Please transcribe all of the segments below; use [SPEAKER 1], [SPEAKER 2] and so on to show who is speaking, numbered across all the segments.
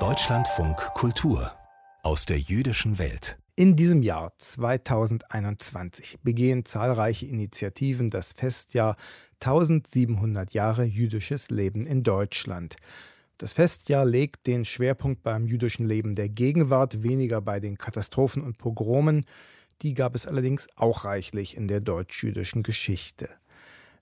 [SPEAKER 1] Deutschlandfunk Kultur aus der jüdischen Welt.
[SPEAKER 2] In diesem Jahr 2021 begehen zahlreiche Initiativen das Festjahr 1700 Jahre jüdisches Leben in Deutschland. Das Festjahr legt den Schwerpunkt beim jüdischen Leben der Gegenwart, weniger bei den Katastrophen und Pogromen. Die gab es allerdings auch reichlich in der deutsch-jüdischen Geschichte.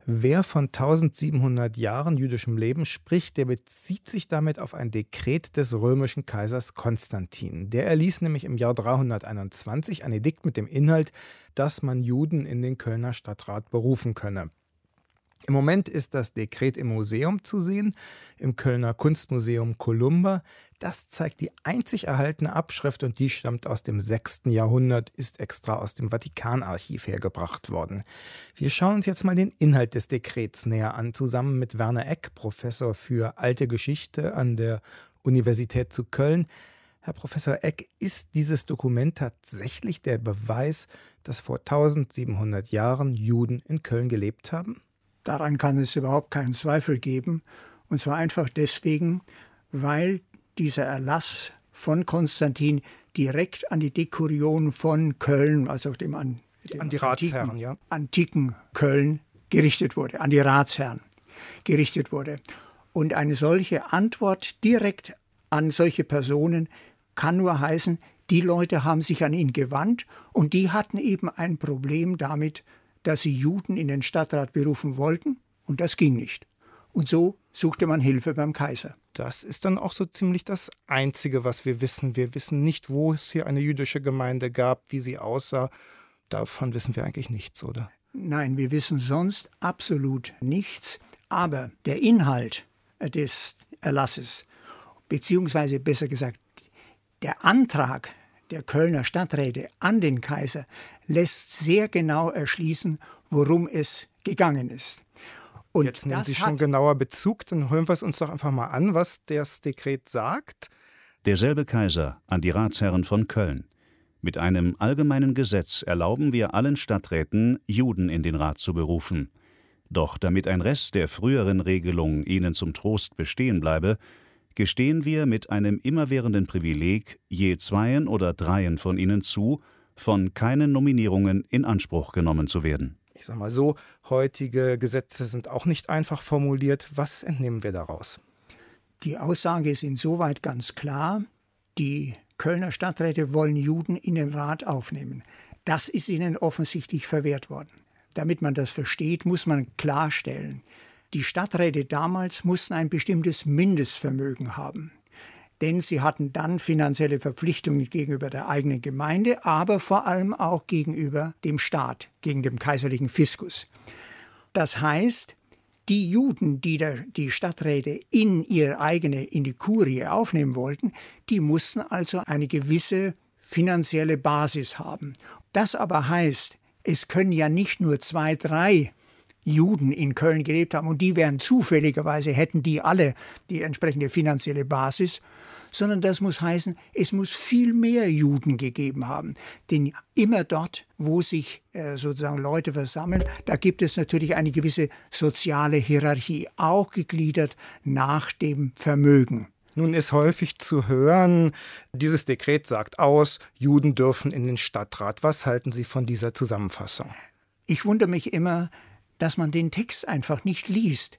[SPEAKER 2] Wer von 1700 Jahren jüdischem Leben spricht, der bezieht sich damit auf ein Dekret des römischen Kaisers Konstantin. Der erließ nämlich im Jahr 321 ein Edikt mit dem Inhalt, dass man Juden in den Kölner Stadtrat berufen könne. Im Moment ist das Dekret im Museum zu sehen, im Kölner Kunstmuseum Columba. Das zeigt die einzig erhaltene Abschrift und die stammt aus dem 6. Jahrhundert, ist extra aus dem Vatikanarchiv hergebracht worden. Wir schauen uns jetzt mal den Inhalt des Dekrets näher an, zusammen mit Werner Eck, Professor für alte Geschichte an der Universität zu Köln. Herr Professor Eck, ist dieses Dokument tatsächlich der Beweis, dass vor 1700 Jahren Juden in Köln gelebt haben?
[SPEAKER 3] Daran kann es überhaupt keinen Zweifel geben. Und zwar einfach deswegen, weil dieser Erlass von Konstantin direkt an die Dekurion von Köln, also dem, an, dem
[SPEAKER 2] an die Ratsherren, antiken, ja.
[SPEAKER 3] antiken Köln gerichtet wurde, an die Ratsherren gerichtet wurde. Und eine solche Antwort direkt an solche Personen kann nur heißen, die Leute haben sich an ihn gewandt und die hatten eben ein Problem damit, dass sie Juden in den Stadtrat berufen wollten, und das ging nicht. Und so suchte man Hilfe beim Kaiser.
[SPEAKER 2] Das ist dann auch so ziemlich das Einzige, was wir wissen. Wir wissen nicht, wo es hier eine jüdische Gemeinde gab, wie sie aussah. Davon wissen wir eigentlich nichts, oder?
[SPEAKER 3] Nein, wir wissen sonst absolut nichts. Aber der Inhalt des Erlasses, beziehungsweise besser gesagt, der Antrag der Kölner Stadträte an den Kaiser lässt sehr genau erschließen, worum es gegangen ist.
[SPEAKER 2] Und Jetzt nehmen Sie schon genauer Bezug, dann hören wir es uns doch einfach mal an, was das Dekret sagt.
[SPEAKER 1] Derselbe Kaiser an die Ratsherren von Köln. Mit einem allgemeinen Gesetz erlauben wir allen Stadträten, Juden in den Rat zu berufen. Doch damit ein Rest der früheren Regelung ihnen zum Trost bestehen bleibe, gestehen wir mit einem immerwährenden Privileg je zweien oder dreien von ihnen zu, von keinen Nominierungen in Anspruch genommen zu werden.
[SPEAKER 2] Ich sage mal so, heutige Gesetze sind auch nicht einfach formuliert. Was entnehmen wir daraus?
[SPEAKER 3] Die Aussage ist insoweit ganz klar, die Kölner Stadträte wollen Juden in den Rat aufnehmen. Das ist ihnen offensichtlich verwehrt worden. Damit man das versteht, muss man klarstellen, die Stadträte damals mussten ein bestimmtes Mindestvermögen haben. Denn sie hatten dann finanzielle Verpflichtungen gegenüber der eigenen Gemeinde, aber vor allem auch gegenüber dem Staat, gegen den kaiserlichen Fiskus. Das heißt, die Juden, die der, die Stadträte in ihre eigene, in die Kurie aufnehmen wollten, die mussten also eine gewisse finanzielle Basis haben. Das aber heißt, es können ja nicht nur zwei, drei Juden in Köln gelebt haben und die wären zufälligerweise, hätten die alle die entsprechende finanzielle Basis, sondern das muss heißen, es muss viel mehr Juden gegeben haben. Denn immer dort, wo sich äh, sozusagen Leute versammeln, da gibt es natürlich eine gewisse soziale Hierarchie, auch gegliedert nach dem Vermögen.
[SPEAKER 2] Nun ist häufig zu hören, dieses Dekret sagt aus, Juden dürfen in den Stadtrat. Was halten Sie von dieser Zusammenfassung?
[SPEAKER 3] Ich wundere mich immer, dass man den Text einfach nicht liest.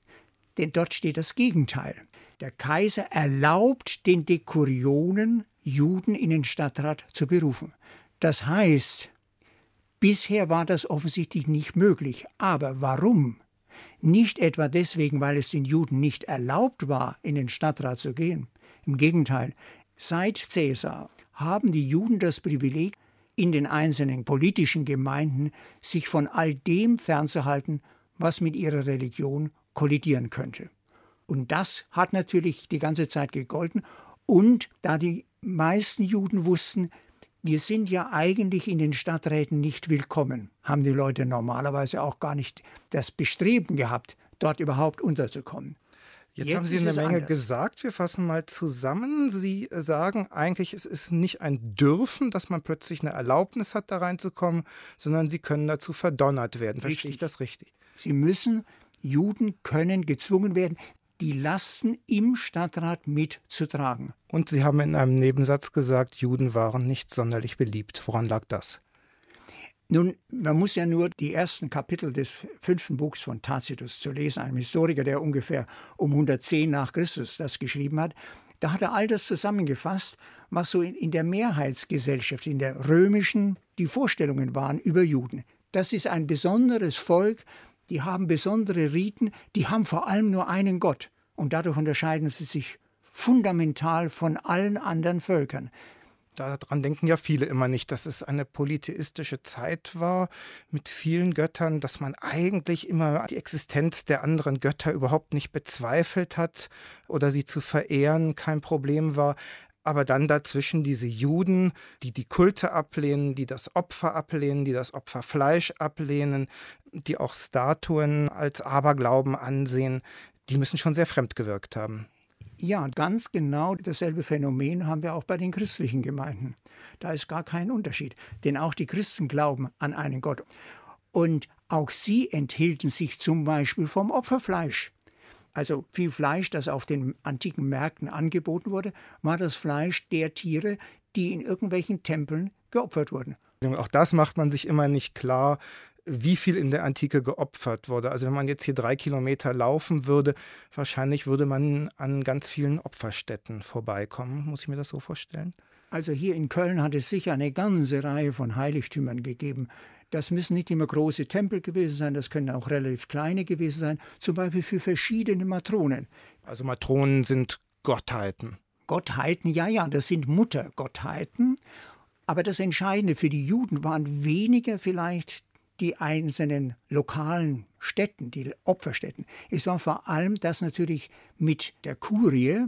[SPEAKER 3] Denn dort steht das Gegenteil. Der Kaiser erlaubt den Dekurionen, Juden in den Stadtrat zu berufen. Das heißt, bisher war das offensichtlich nicht möglich. Aber warum? Nicht etwa deswegen, weil es den Juden nicht erlaubt war, in den Stadtrat zu gehen. Im Gegenteil, seit Caesar haben die Juden das Privileg, in den einzelnen politischen Gemeinden sich von all dem fernzuhalten, was mit ihrer Religion kollidieren könnte. Und das hat natürlich die ganze Zeit gegolten. Und da die meisten Juden wussten, wir sind ja eigentlich in den Stadträten nicht willkommen, haben die Leute normalerweise auch gar nicht das Bestreben gehabt, dort überhaupt unterzukommen.
[SPEAKER 2] Jetzt, Jetzt haben Sie eine Menge anders. gesagt. Wir fassen mal zusammen. Sie sagen eigentlich, es ist nicht ein Dürfen, dass man plötzlich eine Erlaubnis hat, da reinzukommen, sondern Sie können dazu verdonnert werden. Verstehe ich das richtig?
[SPEAKER 3] Sie müssen, Juden können gezwungen werden. Die Lasten im Stadtrat mitzutragen.
[SPEAKER 2] Und Sie haben in einem Nebensatz gesagt, Juden waren nicht sonderlich beliebt. Woran lag das?
[SPEAKER 3] Nun, man muss ja nur die ersten Kapitel des fünften Buchs von Tacitus zu lesen, einem Historiker, der ungefähr um 110 nach Christus das geschrieben hat. Da hat er all das zusammengefasst, was so in, in der Mehrheitsgesellschaft, in der römischen, die Vorstellungen waren über Juden. Das ist ein besonderes Volk, die haben besondere Riten, die haben vor allem nur einen Gott. Und dadurch unterscheiden sie sich fundamental von allen anderen Völkern.
[SPEAKER 2] Daran denken ja viele immer nicht, dass es eine polytheistische Zeit war mit vielen Göttern, dass man eigentlich immer die Existenz der anderen Götter überhaupt nicht bezweifelt hat oder sie zu verehren kein Problem war. Aber dann dazwischen diese Juden, die die Kulte ablehnen, die das Opfer ablehnen, die das Opferfleisch ablehnen, die auch Statuen als Aberglauben ansehen, die müssen schon sehr fremd gewirkt haben.
[SPEAKER 3] Ja, ganz genau dasselbe Phänomen haben wir auch bei den christlichen Gemeinden. Da ist gar kein Unterschied, denn auch die Christen glauben an einen Gott. Und auch sie enthielten sich zum Beispiel vom Opferfleisch. Also viel Fleisch, das auf den antiken Märkten angeboten wurde, war das Fleisch der Tiere, die in irgendwelchen Tempeln geopfert wurden.
[SPEAKER 2] Auch das macht man sich immer nicht klar, wie viel in der Antike geopfert wurde. Also wenn man jetzt hier drei Kilometer laufen würde, wahrscheinlich würde man an ganz vielen Opferstätten vorbeikommen. Muss ich mir das so vorstellen?
[SPEAKER 3] Also hier in Köln hat es sicher eine ganze Reihe von Heiligtümern gegeben. Das müssen nicht immer große Tempel gewesen sein, das können auch relativ kleine gewesen sein, zum Beispiel für verschiedene Matronen.
[SPEAKER 2] Also Matronen sind Gottheiten.
[SPEAKER 3] Gottheiten, ja, ja, das sind Muttergottheiten. Aber das Entscheidende für die Juden waren weniger vielleicht die einzelnen lokalen Städten, die Opferstätten. Es war vor allem, dass natürlich mit der Kurie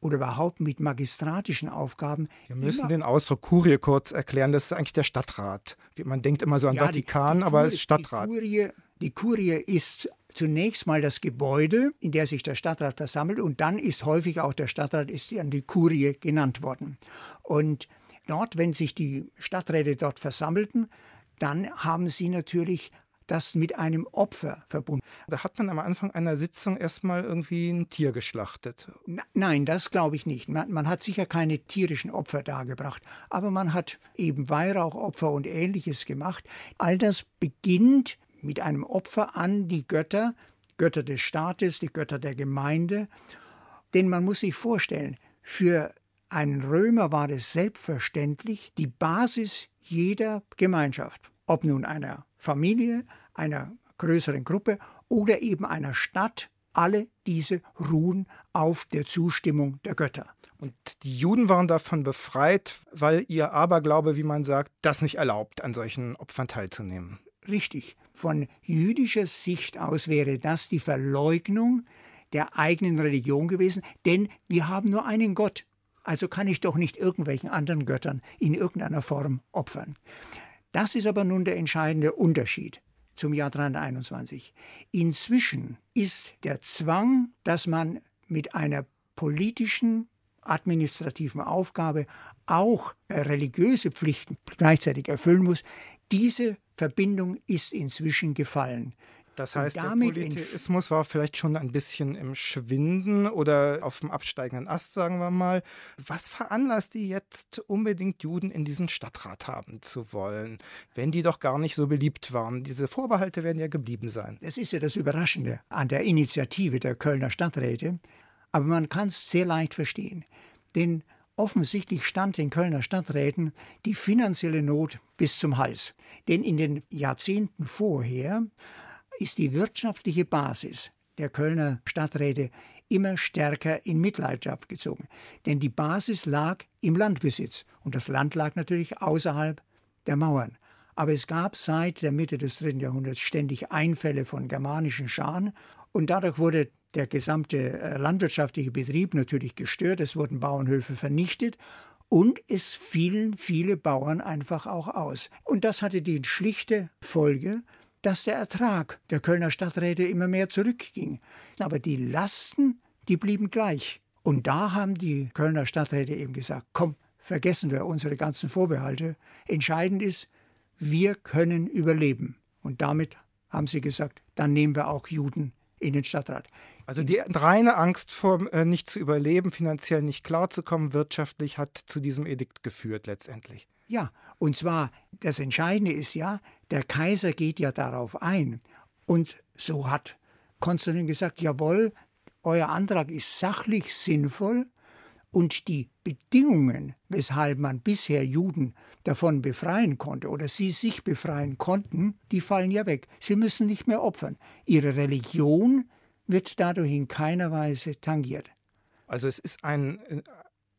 [SPEAKER 3] oder überhaupt mit magistratischen Aufgaben.
[SPEAKER 2] Wir müssen den Ausdruck Kurie kurz erklären. Das ist eigentlich der Stadtrat. Man denkt immer so an ja, Vatikan, die, die aber es ist Stadtrat.
[SPEAKER 3] Die Kurie, die Kurie ist zunächst mal das Gebäude, in der sich der Stadtrat versammelt, und dann ist häufig auch der Stadtrat ist an die Kurie genannt worden. Und dort, wenn sich die Stadträte dort versammelten, dann haben sie natürlich das mit einem Opfer verbunden.
[SPEAKER 2] Da hat man am Anfang einer Sitzung erstmal irgendwie ein Tier geschlachtet.
[SPEAKER 3] nein, das glaube ich nicht. Man, man, hat sicher keine tierischen Opfer dargebracht, aber man hat eben Weihrauchopfer und ähnliches gemacht. All das beginnt mit einem Opfer an die Götter, Götter des Staates, die Götter der Gemeinde. Denn man muss sich vorstellen, für einen Römer war es selbstverständlich die Basis jeder Gemeinschaft ob nun einer Familie, einer größeren Gruppe oder eben einer Stadt, alle diese ruhen auf der Zustimmung der Götter.
[SPEAKER 2] Und die Juden waren davon befreit, weil ihr Aberglaube, wie man sagt, das nicht erlaubt, an solchen Opfern teilzunehmen.
[SPEAKER 3] Richtig. Von jüdischer Sicht aus wäre das die Verleugnung der eigenen Religion gewesen, denn wir haben nur einen Gott. Also kann ich doch nicht irgendwelchen anderen Göttern in irgendeiner Form opfern. Das ist aber nun der entscheidende Unterschied zum Jahr 321. Inzwischen ist der Zwang, dass man mit einer politischen, administrativen Aufgabe auch religiöse Pflichten gleichzeitig erfüllen muss, diese Verbindung ist inzwischen gefallen.
[SPEAKER 2] Das heißt, der Polytheismus war vielleicht schon ein bisschen im Schwinden oder auf dem absteigenden Ast, sagen wir mal. Was veranlasst die jetzt unbedingt Juden in diesen Stadtrat haben zu wollen, wenn die doch gar nicht so beliebt waren? Diese Vorbehalte werden ja geblieben sein.
[SPEAKER 3] Das ist ja das Überraschende an der Initiative der Kölner Stadträte. Aber man kann es sehr leicht verstehen. Denn offensichtlich stand den Kölner Stadträten die finanzielle Not bis zum Hals. Denn in den Jahrzehnten vorher ist die wirtschaftliche Basis der Kölner Stadträte immer stärker in Mitleidenschaft gezogen. Denn die Basis lag im Landbesitz und das Land lag natürlich außerhalb der Mauern. Aber es gab seit der Mitte des dritten Jahrhunderts ständig Einfälle von germanischen Scharen und dadurch wurde der gesamte äh, landwirtschaftliche Betrieb natürlich gestört, es wurden Bauernhöfe vernichtet und es fielen viele Bauern einfach auch aus. Und das hatte die schlichte Folge, dass der Ertrag der Kölner Stadträte immer mehr zurückging. Aber die Lasten, die blieben gleich. Und da haben die Kölner Stadträte eben gesagt, komm, vergessen wir unsere ganzen Vorbehalte. Entscheidend ist, wir können überleben. Und damit haben sie gesagt, dann nehmen wir auch Juden in den Stadtrat.
[SPEAKER 2] Also die reine Angst vor äh, nicht zu überleben, finanziell nicht klarzukommen, wirtschaftlich hat zu diesem Edikt geführt letztendlich.
[SPEAKER 3] Ja, und zwar das Entscheidende ist ja, der Kaiser geht ja darauf ein. Und so hat Konstantin gesagt, jawohl, euer Antrag ist sachlich sinnvoll und die Bedingungen, weshalb man bisher Juden davon befreien konnte oder sie sich befreien konnten, die fallen ja weg. Sie müssen nicht mehr opfern. Ihre Religion wird dadurch in keiner Weise tangiert.
[SPEAKER 2] Also es ist ein,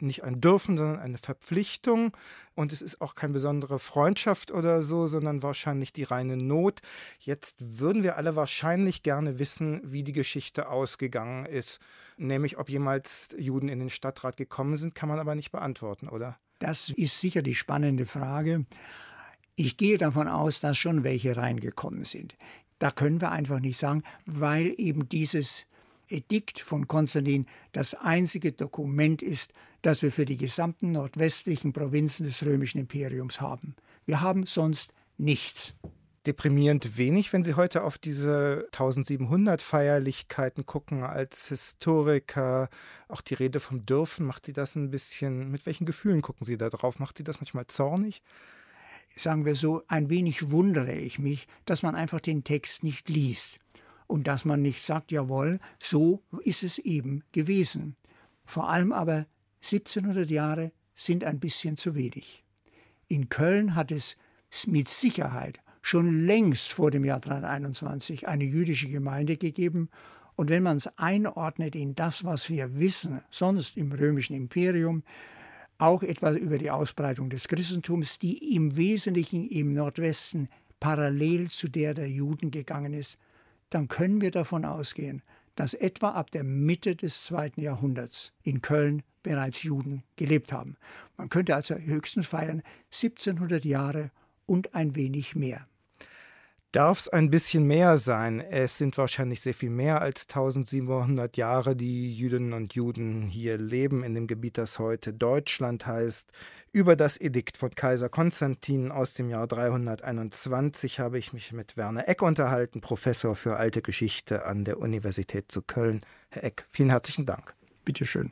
[SPEAKER 2] nicht ein Dürfen, sondern eine Verpflichtung. Und es ist auch keine besondere Freundschaft oder so, sondern wahrscheinlich die reine Not. Jetzt würden wir alle wahrscheinlich gerne wissen, wie die Geschichte ausgegangen ist. Nämlich, ob jemals Juden in den Stadtrat gekommen sind, kann man aber nicht beantworten, oder?
[SPEAKER 3] Das ist sicher die spannende Frage. Ich gehe davon aus, dass schon welche reingekommen sind. Da können wir einfach nicht sagen, weil eben dieses Edikt von Konstantin das einzige Dokument ist, das wir für die gesamten nordwestlichen Provinzen des römischen Imperiums haben. Wir haben sonst nichts.
[SPEAKER 2] Deprimierend wenig, wenn Sie heute auf diese 1700 Feierlichkeiten gucken als Historiker. Auch die Rede vom Dürfen, macht Sie das ein bisschen, mit welchen Gefühlen gucken Sie da drauf? Macht Sie das manchmal zornig?
[SPEAKER 3] Sagen wir so, ein wenig wundere ich mich, dass man einfach den Text nicht liest und dass man nicht sagt, jawohl, so ist es eben gewesen. Vor allem aber 1700 Jahre sind ein bisschen zu wenig. In Köln hat es mit Sicherheit schon längst vor dem Jahr 321 eine jüdische Gemeinde gegeben. Und wenn man es einordnet in das, was wir wissen, sonst im römischen Imperium, auch etwas über die Ausbreitung des Christentums, die im Wesentlichen im Nordwesten parallel zu der der Juden gegangen ist, dann können wir davon ausgehen, dass etwa ab der Mitte des zweiten Jahrhunderts in Köln bereits Juden gelebt haben. Man könnte also höchstens feiern 1700 Jahre und ein wenig mehr.
[SPEAKER 2] Darf es ein bisschen mehr sein? Es sind wahrscheinlich sehr viel mehr als 1700 Jahre, die Jüdinnen und Juden hier leben in dem Gebiet, das heute Deutschland heißt. Über das Edikt von Kaiser Konstantin aus dem Jahr 321 habe ich mich mit Werner Eck unterhalten, Professor für alte Geschichte an der Universität zu Köln. Herr Eck, vielen herzlichen Dank.
[SPEAKER 3] Bitteschön.